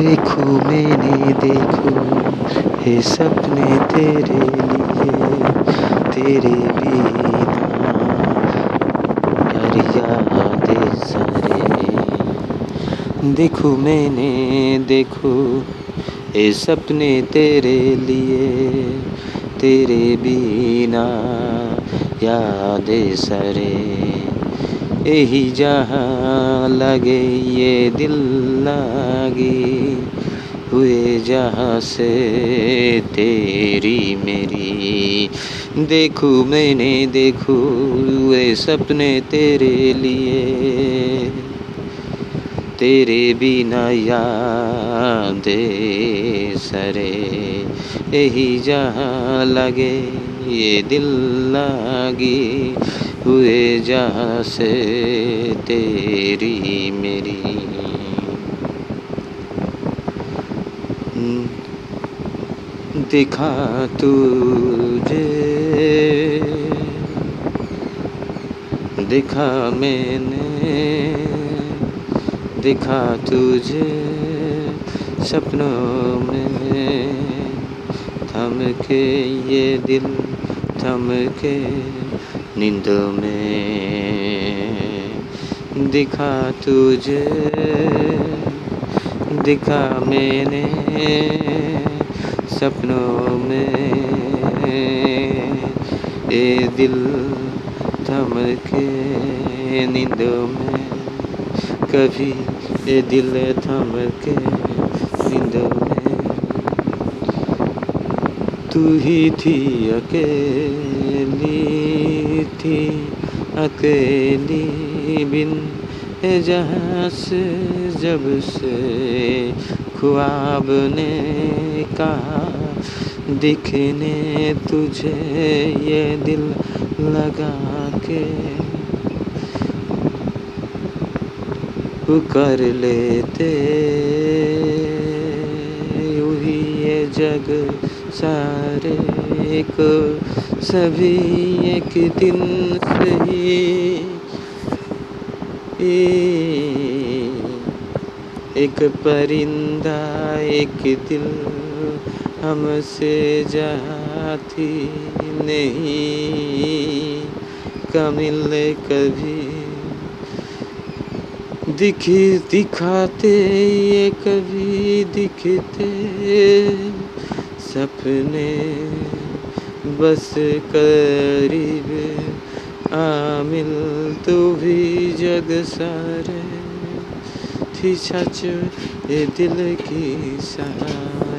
देखो, मैंने देखो हे सपने तेरे लिए, तेरे बिना यादें सारे। देखो, मैंने देखो, ये सपने तेरे लिए, तेरे बिना यादें सरे। यही जहाँ लगे ये दिल लागी। हुए जहाँ से तेरी मेरी। देखू मैंने, देखू ये सपने तेरे लिए। तेरे बिना याद सरे। यही जहाँ लगे ये दिल लागी। हुए जहाँ से तेरी मेरी। दिखा तुझे। दिखा मैंने, दिखा तुझे सपनों में। थम के ये दिल थम के नींदों में। दिखा तुझे, दिखा मैंने सपनों में। ये दिल थम के नींदों में, कभी ए दिल थम के नींदों में। तू ही थी अकेली। थी अकेली बिन जहाँ से जब से ख्वाब ने कहा दिखने तुझे ये दिल लगा के कर लेते। वही ये जग सारे को सभी एक दिन सही। एक परिंदा एक दिल हमसे जाती नहीं। कमिल कभी दिखी, दिखाते, ये कभी दिखते। सपने बस करीब आमिल तू भी जग सारे थी सच ये दिल की सारे।